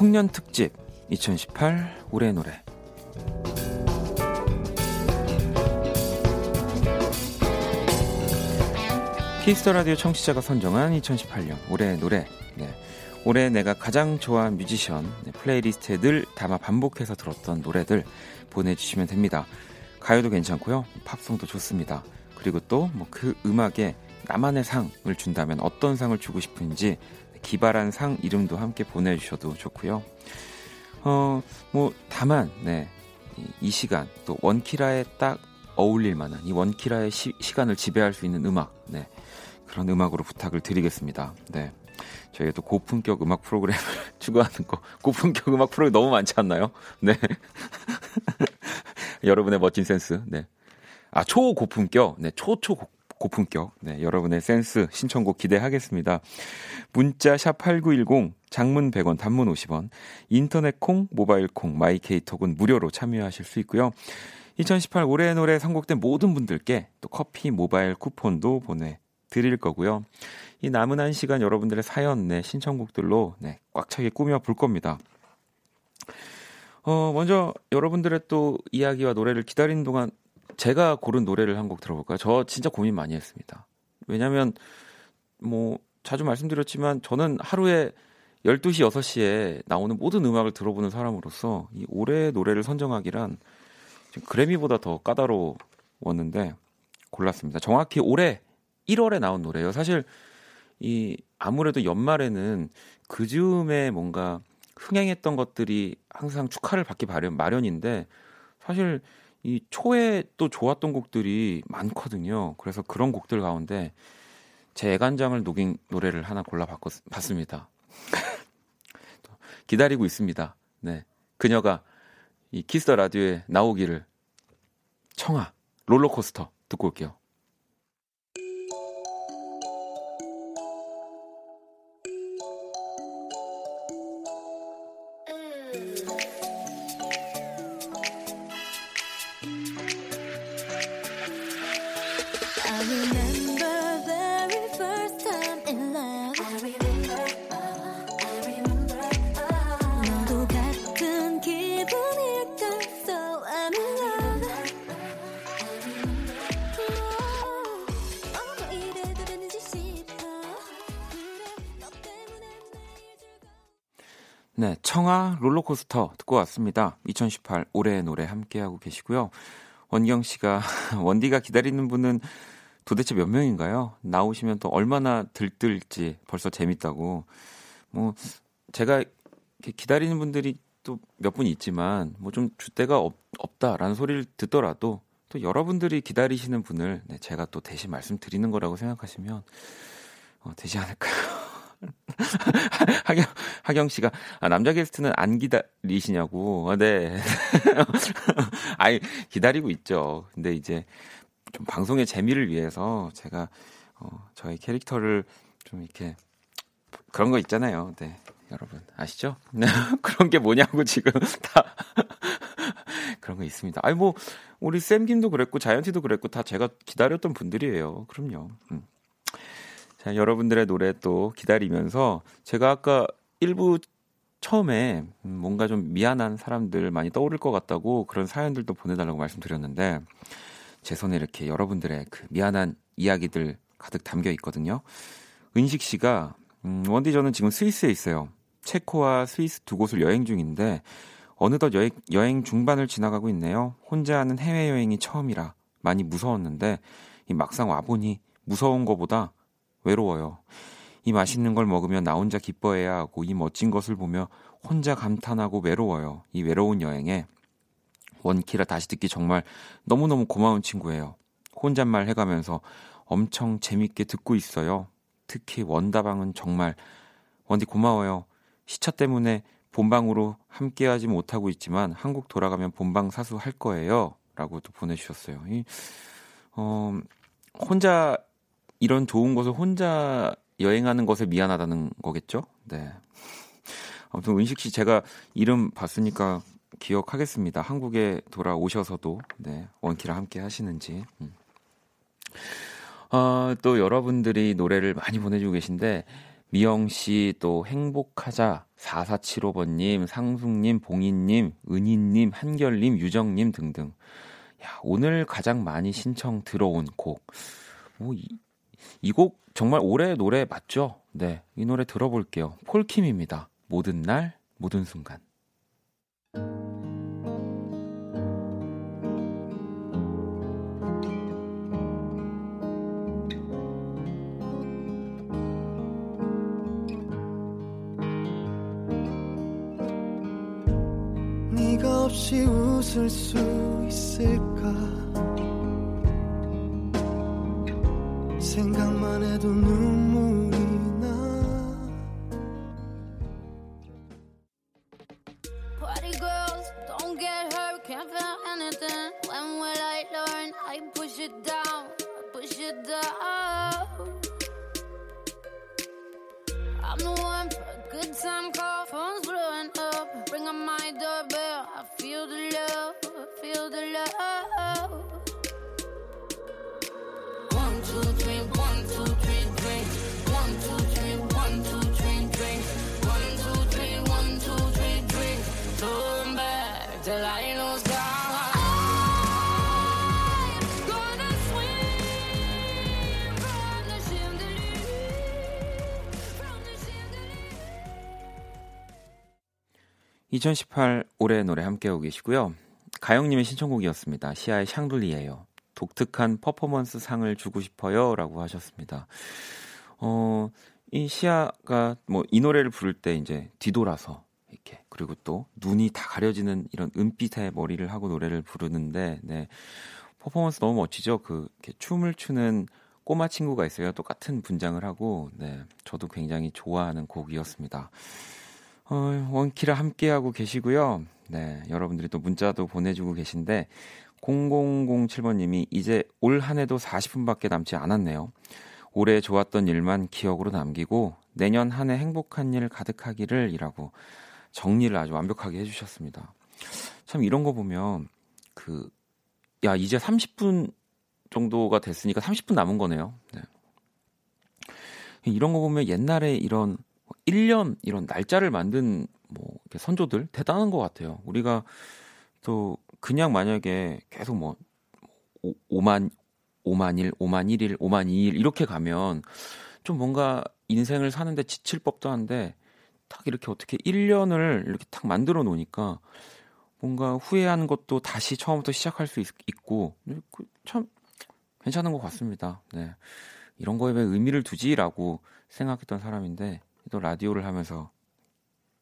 Speaker 1: 송년 특집 2018 올해 노래 Kiss the Radio 청취자가 선정한 2018년 올해 노래 네. 올해 내가 가장 좋아한 뮤지션 네, playlist에 늘 담아 반복해서 들었던 노래들 보내주시면 됩니다. 가요도 괜찮고요, 팝송도 좋습니다. 그리고 또 뭐 그 음악에 나만의 상을 준다면 어떤 상을 주고 싶은지 기발한 상 이름도 함께 보내주셔도 좋고요. 어, 뭐 다만 네, 이, 이 시간 또 원키라에 딱 어울릴 만한 이 원키라의 시, 시간을 지배할 수 있는 음악, 네, 그런 음악으로 부탁을 드리겠습니다. 네. 저희가 또 고품격 음악 프로그램을 추구하는 거 고품격 음악 프로그램 너무 많지 않나요? 네. 여러분의 멋진 센스. 네. 아, 초고품격. 네, 초초 고- 고품격. 네, 여러분의 센스 신청곡 기대하겠습니다. 문자 샵 8910 장문 100원 단문 50원 인터넷 콩 모바일 콩 마이케이톡은 무료로 참여하실 수 있고요. 2018 올해의 노래 선곡된 모든 분들께 또 커피 모바일 쿠폰도 보내 드릴 거고요. 이 남은 한 시간 여러분들의 사연, 네, 신청곡들로 네, 꽉 차게 꾸며 볼 겁니다. 어, 먼저 여러분들의 또 이야기와 노래를 기다리는 동안 제가 고른 노래를 한 곡 들어볼까요? 저 진짜 고민 많이 했습니다. 왜냐면 뭐 자주 말씀드렸지만 저는 하루에 12시, 6시에 나오는 모든 음악을 들어보는 사람으로서 이 올해의 노래를 선정하기란 그래미보다 더 까다로웠는데 골랐습니다. 정확히 올해 1월에 나온 노래예요. 사실 이 아무래도 연말에는 그 즈음에 뭔가 흥행했던 것들이 항상 축하를 받기 마련, 마련인데 사실 올 초에 또 좋았던 곡들이 많거든요. 그래서 그런 곡들 가운데 제 애간장을 녹인 노래를 하나 골라봤습니다. 기다리고 있습니다. 네, 그녀가 이 Kiss the Radio에 나오기를 청하 롤러코스터 듣고 올게요. 네, 청아 롤러코스터 듣고 왔습니다. 2018 올해의 노래 함께하고 계시고요. 원경 씨가 원디가 기다리는 분은 도대체 몇 명인가요? 나오시면 또 얼마나 들뜰지 벌써 재밌다고. 뭐 제가 기다리는 분들이 또 몇 분 있지만 뭐 좀 주대가 없, 없다라는 소리를 듣더라도 또 여러분들이 기다리시는 분을 네, 제가 또 대신 말씀드리는 거라고 생각하시면 어, 되지 않을까요? 하경, 하경 씨가, 아, 남자 게스트는 안 기다리시냐고. 아, 네. 아이, 기다리고 있죠. 근데 이제, 좀 방송의 재미를 위해서 제가 어, 저희 캐릭터를 좀 이렇게 그런 거 있잖아요. 네. 여러분 아시죠? 그런 게 뭐냐고 지금 다 그런 거 있습니다. 아니 뭐 우리 쌤김도 그랬고 자이언티도 그랬고 다 제가 기다렸던 분들이에요. 그럼요. 음. 자 여러분들의 노래 또 기다리면서 제가 아까 일부 처음에 음, 뭔가 좀 미안한 사람들 많이 떠오를 것 같다고 그런 사연들도 보내달라고 말씀드렸는데 제 손에 이렇게 여러분들의 그 미안한 이야기들 가득 담겨 있거든요. 은식 씨가 음, 원디 저는 지금 스위스에 있어요. 체코와 스위스 두 곳을 여행 중인데 어느덧 여행, 여행 중반을 지나가고 있네요. 혼자 하는 해외 여행이 처음이라 많이 무서웠는데 이 막상 와보니 무서운 거보다 외로워요. 이 맛있는 걸 먹으며 나 혼자 기뻐해야 하고 이 멋진 것을 보며 혼자 감탄하고 외로워요. 이 외로운 여행에 원키라 다시 듣기 정말 너무너무 고마운 친구예요. 혼잣말 해가면서 엄청 재밌게 듣고 있어요. 특히 원다방은 정말 원디 고마워요. 시차 때문에 본방으로 함께하지 못하고 있지만 한국 돌아가면 본방 사수 할 거예요. 라고 또 보내주셨어요. 이, 어, 혼자 이런 좋은 곳을 혼자 여행하는 것에 미안하다는 거겠죠? 네. 아무튼 은식 씨 제가 이름 봤으니까 기억하겠습니다. 한국에 돌아오셔서도 네, 원키랑 함께 하시는지. 음. 어, 또 여러분들이 노래를 많이 보내주고 계신데 미영 씨, 또 행복하자, 4475번님, 상숙님, 봉인님, 은희님, 한결님, 유정님 등등. 야, 오늘 가장 많이 신청 들어온 곡. 뭐, 이, 이 곡 정말 올해 노래 맞죠? 네. 이 노래 들어볼게요. 폴킴입니다. 모든 날, 모든 순간.
Speaker 4: 네가 없이 웃을 수 있을까 생각만 해도 눈물이 나
Speaker 5: Party girls, don't get hurt, can't feel anything. When will I learn? I push it down, push it down. I'm the one for a good time call,
Speaker 1: 2018 올해 노래 함께하고 계시고요. 가영님의 신청곡이었습니다. 시아의 샹들리에요. 독특한 퍼포먼스 상을 주고 싶어요. 라고 하셨습니다. 어, 이 시아가 뭐 이 노래를 부를 때 이제 뒤돌아서 이렇게 그리고 또 눈이 다 가려지는 이런 은빛의 머리를 하고 노래를 부르는데 네. 퍼포먼스 너무 멋지죠. 그 이렇게 춤을 추는 꼬마 친구가 있어요. 똑같은 분장을 하고 네. 저도 굉장히 좋아하는 곡이었습니다. 어, 원키라 함께하고 계시고요. 네, 여러분들이 또 문자도 보내주고 계신데 0007번님이 이제 올 한 해도 40분밖에 남지 않았네요. 올해 좋았던 일만 기억으로 남기고 내년 한 해 행복한 일 가득하기를 이라고 정리를 아주 완벽하게 해주셨습니다. 참 이런 거 보면 그 야 이제 30분 정도가 됐으니까 30분 남은 거네요. 네. 이런 거 보면 옛날에 이런 1년 이런 날짜를 만든 뭐 선조들 대단한 것 같아요. 우리가 또 그냥 만약에 계속 뭐 5 만 5만 일, 5만 1일, 5만 2일 이렇게 가면 좀 뭔가 인생을 사는데 지칠 법도 한데 딱 이렇게 어떻게 1년을 이렇게 딱 만들어 놓으니까 뭔가 후회하는 것도 다시 처음부터 시작할 수 있, 고 참 괜찮은 것 같습니다. 네. 이런 거에 왜 의미를 두지라고 생각했던 사람인데 또 라디오를 하면서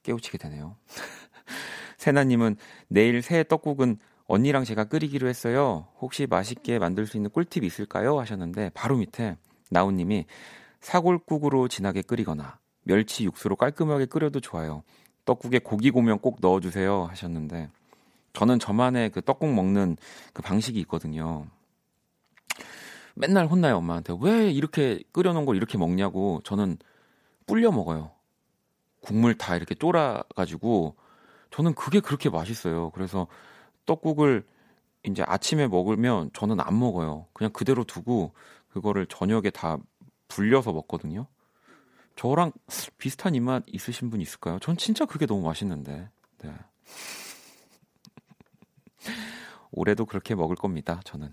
Speaker 1: 깨우치게 되네요. 세나님은 내일 새 떡국은 언니랑 제가 끓이기로 했어요. 혹시 맛있게 만들 수 있는 꿀팁 있을까요? 하셨는데 바로 밑에 나우님이 사골국으로 진하게 끓이거나 멸치 육수로 깔끔하게 끓여도 좋아요. 떡국에 고기 고명 꼭 넣어주세요 하셨는데 저는 저만의 그 떡국 먹는 그 방식이 있거든요. 맨날 혼나요 엄마한테 왜 이렇게 끓여놓은 걸 이렇게 먹냐고 저는 불려 먹어요. 국물 다 이렇게 쫄아가지고 저는 그게 그렇게 맛있어요. 그래서 떡국을 이제 아침에 먹으면 저는 안 먹어요. 그냥 그대로 두고 그거를 저녁에 다 불려서 먹거든요. 저랑 비슷한 입맛 있으신 분 있을까요? 전 진짜 그게 너무 맛있는데. 네. 올해도 그렇게 먹을 겁니다. 저는.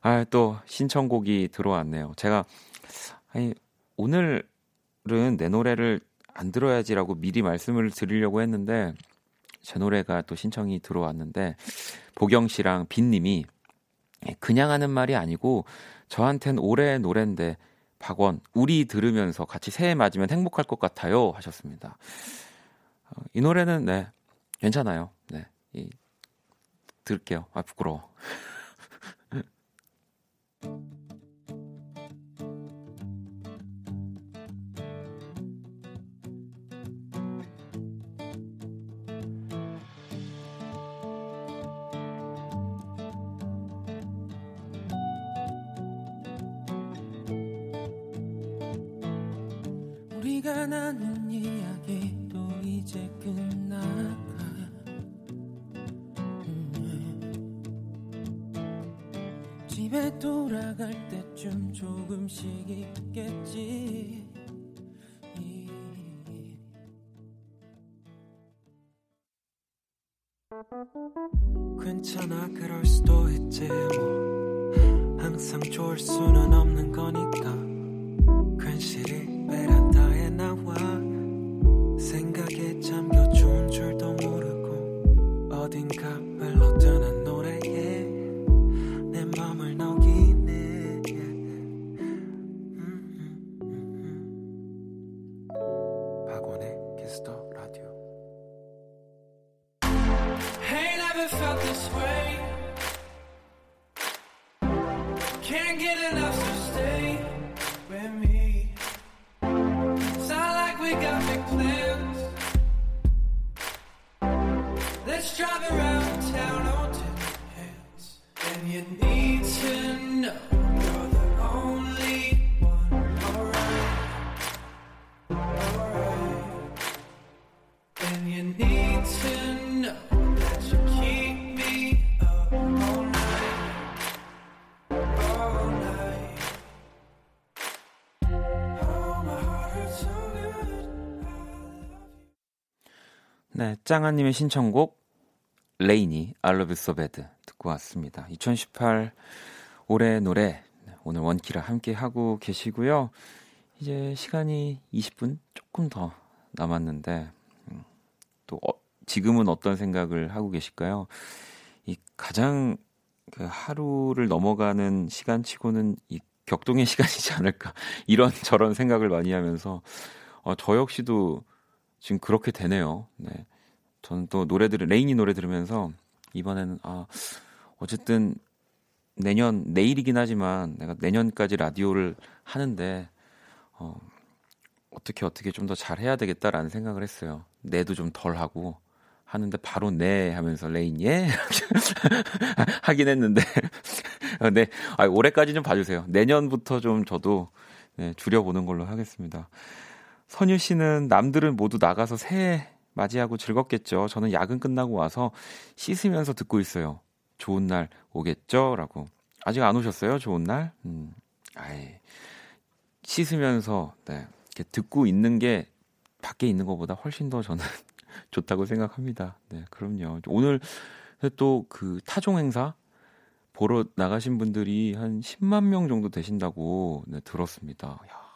Speaker 1: 아, 또 신청곡이 들어왔네요. 제가 아니 오늘은 내 노래를 안 들어야지라고 미리 말씀을 드리려고 했는데 제 노래가 또 신청이 들어왔는데 보경 씨랑 빈 님이 그냥 하는 말이 아니고 저한텐 올해의 노래인데 박원 우리 들으면서 같이 새해 맞으면 행복할 것 같아요 하셨습니다. 어, 이 노래는 네 괜찮아요. 네 이, 들을게요. 아 부끄러워.
Speaker 4: 나눈 이야기도 이제 끝나가 음. 집에 돌아갈 때쯤 조금씩 있겠지. 괜찮아 그럴 수도 있지 뭐. 항상 좋을 수는 없는 거니까 괜시리 베란다에 나와 생각에 잠겨 좋은 줄도 모르고 어딘가 흘러드는 네,
Speaker 1: 짱아님의 신청곡 레이니 So Bad 듣고 왔습니다. 2018 올해 노래 네, 오늘 원키라 함께 하고 계시고요. 이제 시간이 20분 조금 더 남았는데 음, 또 어, 지금은 어떤 생각을 하고 계실까요? 이 가장 그 하루를 넘어가는 시간치고는 이 격동의 시간이지 않을까 이런 저런 생각을 많이 하면서 어, 저 역시도 지금 그렇게 되네요. 네. 저는 또 노래들을 레이니 노래 들으면서 이번에는 아 어쨌든 내년 내일이긴 하지만 내가 내년까지 라디오를 하는데 어 어떻게 어떻게 좀 더 잘해야 되겠다라는 생각을 했어요. 내도 좀 덜 하고 하는데 바로 네 하면서 레인 예 하긴 했는데 네 아, 올해까지 좀 봐주세요. 내년부터 좀 저도 네, 줄여보는 걸로 하겠습니다. 선유 씨는 남들은 모두 나가서 새해 맞이하고 즐겁겠죠. 저는 야근 끝나고 와서 씻으면서 듣고 있어요. 좋은 날 오겠죠? 라고. 아직 안 오셨어요? 좋은 날? 음, 아이, 씻으면서, 네, 이렇게 듣고 있는 게 밖에 있는 것보다 훨씬 더 저는 좋다고 생각합니다. 네, 그럼요. 오늘 또 그 타종 행사 보러 나가신 분들이 한 10만 명 정도 되신다고 네, 들었습니다. 야,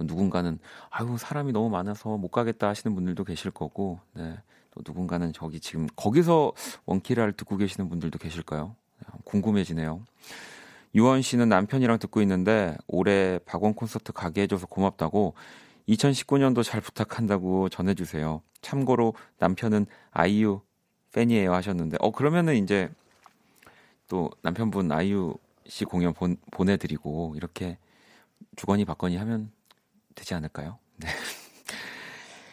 Speaker 1: 누군가는 아유 사람이 너무 많아서 못 가겠다 하시는 분들도 계실 거고 네. 또 누군가는 저기 지금 거기서 원키라를 듣고 계시는 분들도 계실까요? 궁금해지네요. 유원 씨는 남편이랑 듣고 있는데 올해 박원 콘서트 가게 해줘서 고맙다고 2019년도 잘 부탁한다고 전해주세요. 참고로 남편은 아이유 팬이에요 하셨는데 어 그러면은 이제 또 남편분 아이유 씨 공연 본, 보내드리고 이렇게 주거니 받거니 하면 되지 않을까요? 네.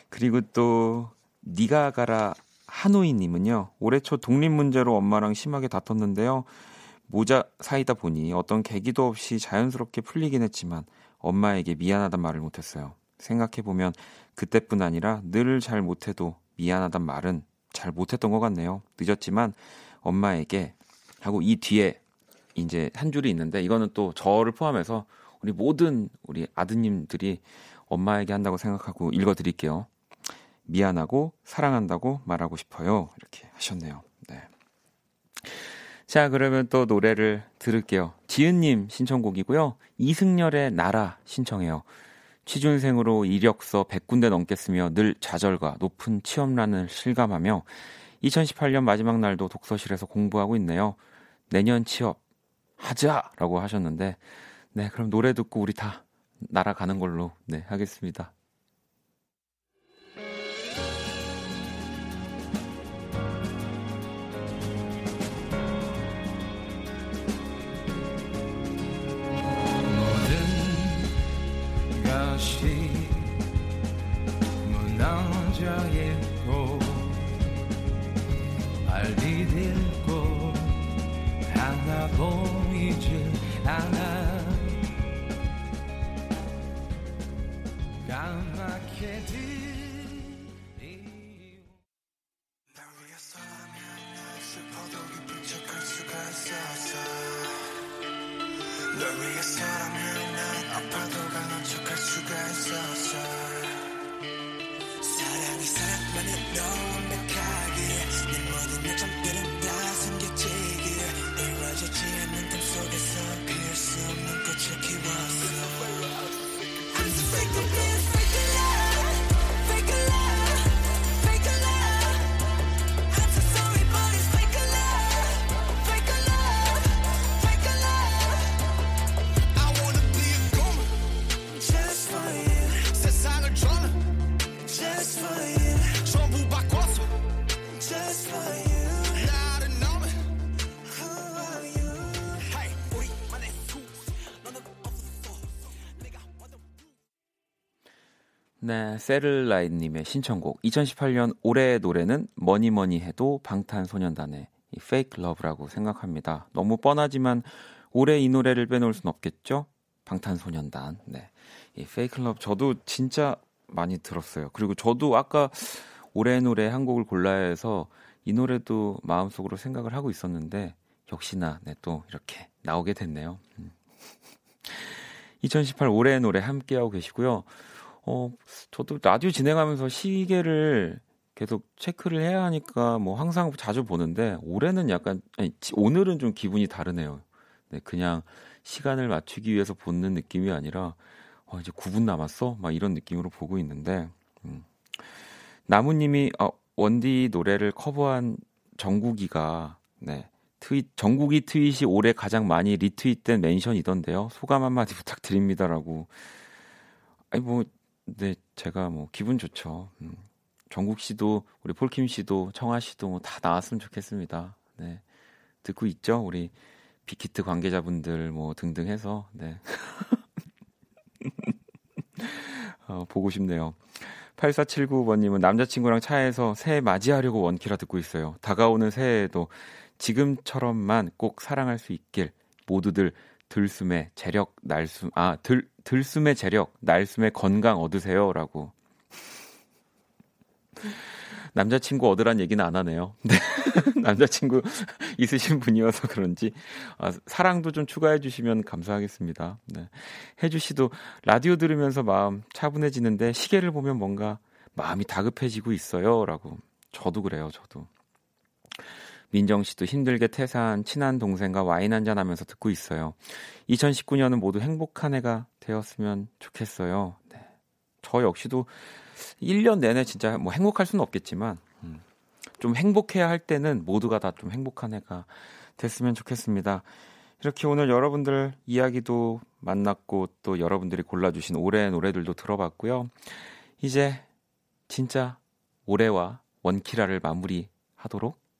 Speaker 1: 그리고 또 니가 가라 하노이 님은요. 올해 초 독립 문제로 엄마랑 심하게 다퉜는데요. 모자 사이다 보니 어떤 계기도 없이 자연스럽게 풀리긴 했지만 엄마에게 미안하단 말을 못했어요. 생각해보면 그때뿐 아니라 늘 잘 못해도 미안하단 말은 잘 못했던 것 같네요. 늦었지만 엄마에게 하고 이 뒤에 이제 한 줄이 있는데 이거는 또 저를 포함해서 우리 모든 우리 아드님들이 엄마에게 한다고 생각하고 읽어드릴게요. 미안하고 사랑한다고 말하고 싶어요. 이렇게 하셨네요. 네. 자, 그러면 또 노래를 들을게요. 지은님 신청곡이고요. 이승열의 나라 신청해요. 취준생으로 이력서 100군데 넘게 쓰며 늘 좌절과 높은 취업난을 실감하며 2018년 마지막 날도 독서실에서 공부하고 있네요. 내년 취업 하자라고 하셨는데 네, 그럼 노래 듣고 우리 다 날아가는 걸로 네, 하겠습니다.
Speaker 6: 모든 것이 무너져
Speaker 1: 네, 세를라인님의 신청곡 2018년 올해의 노래는 뭐니 뭐니 해도 방탄소년단의 이 Fake Love라고 생각합니다. 너무 뻔하지만 올해 이 노래를 빼놓을 순 없겠죠? 방탄소년단. 네, 이 Fake Love 저도 진짜 많이 들었어요. 그리고 저도 아까 올해의 노래 한 곡을 골라야 해서 이 노래도 마음속으로 생각을 하고 있었는데 역시나 네, 또 이렇게 나오게 됐네요. 음. 2018 올해의 노래 함께하고 계시고요. 어, 저도 라디오 진행하면서 시계를 계속 체크를 해야 하니까 뭐 항상 자주 보는데 올해는 약간 아니, 지- 오늘은 좀 기분이 다르네요. 네, 그냥 시간을 맞추기 위해서 보는 느낌이 아니라 어, 이제 9분 남았어? 막 이런 느낌으로 보고 있는데 음. 나무님이 어, 원디 노래를 커버한 정국이가 네 트윗 정국이 트윗이 올해 가장 많이 리트윗된 멘션이던데요. 소감 한마디 부탁드립니다라고. 아니 뭐 네, 제가 뭐 기분 좋죠. 음. 정국 씨도 우리 폴킴 씨도 청아 씨도 뭐 다 나왔으면 좋겠습니다. 네. 듣고 있죠? 우리 빅히트 관계자분들 뭐 등등 해서 네. 어, 보고 싶네요. 8479번님은 남자친구랑 차에서 새해 맞이하려고 원키라 듣고 있어요. 다가오는 새해에도 지금처럼만 꼭 사랑할 수 있길 모두들 들숨의 재력 날숨 아 들, 들숨의 재력 날숨의 건강 얻으세요라고 남자친구 얻으란 얘기는 안 하네요. 네. 남자친구 있으신 분이어서 그런지 아, 사랑도 좀 추가해 주시면 감사하겠습니다. 네. 혜주 씨도 라디오 들으면서 마음 차분해지는데 시계를 보면 뭔가 마음이 다급해지고 있어요라고 저도 그래요. 저도 민정 씨도 힘들게 퇴사한 친한 동생과 와인 한잔 하면서 듣고 있어요. 2019년은 모두 행복한 해가 되었으면 좋겠어요. 네. 저 역시도 1년 내내 진짜 뭐 행복할 수는 없겠지만 음, 좀 행복해야 할 때는 모두가 다 좀 행복한 해가 됐으면 좋겠습니다. 이렇게 오늘 여러분들 이야기도 만났고 또 여러분들이 골라주신 올해의 노래들도 들어봤고요. 이제 진짜 올해와 원키라를 마무리하도록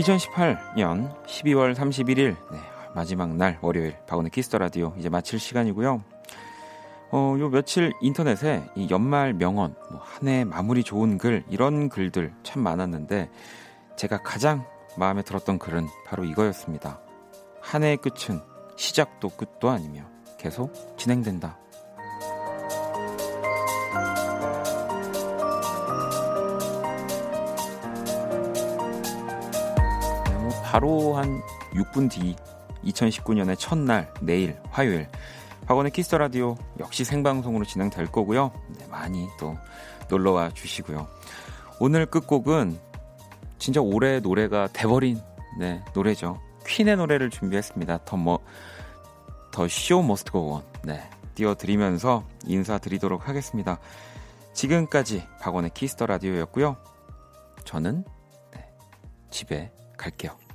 Speaker 1: 2018년 12월 31일 네, 마지막 날 월요일 박원의 Kiss the Radio 이제 마칠 시간이고요. 어, 요 며칠 인터넷에 이 연말 명언, 뭐 한 해 마무리 좋은 글 이런 글들 참 많았는데 제가 가장 마음에 들었던 글은 바로 이거였습니다. 한 해의 끝은 시작도 끝도 아니며 계속 진행된다. 바로 한 6분 뒤 2019년의 첫날 내일 화요일 박원의 Kiss the Radio 역시 생방송으로 진행될 거고요. 네, 많이 또 놀러 와 주시고요. 오늘 끝곡은 진짜 올해 노래가 돼버린 네, 노래죠. 퀸의 노래를 준비했습니다. The 뭐, The Show Must Go On. 네, 띄워드리면서 인사드리도록 하겠습니다. 지금까지 박원의 Kiss the Radio였고요. 저는 네, 집에 갈게요.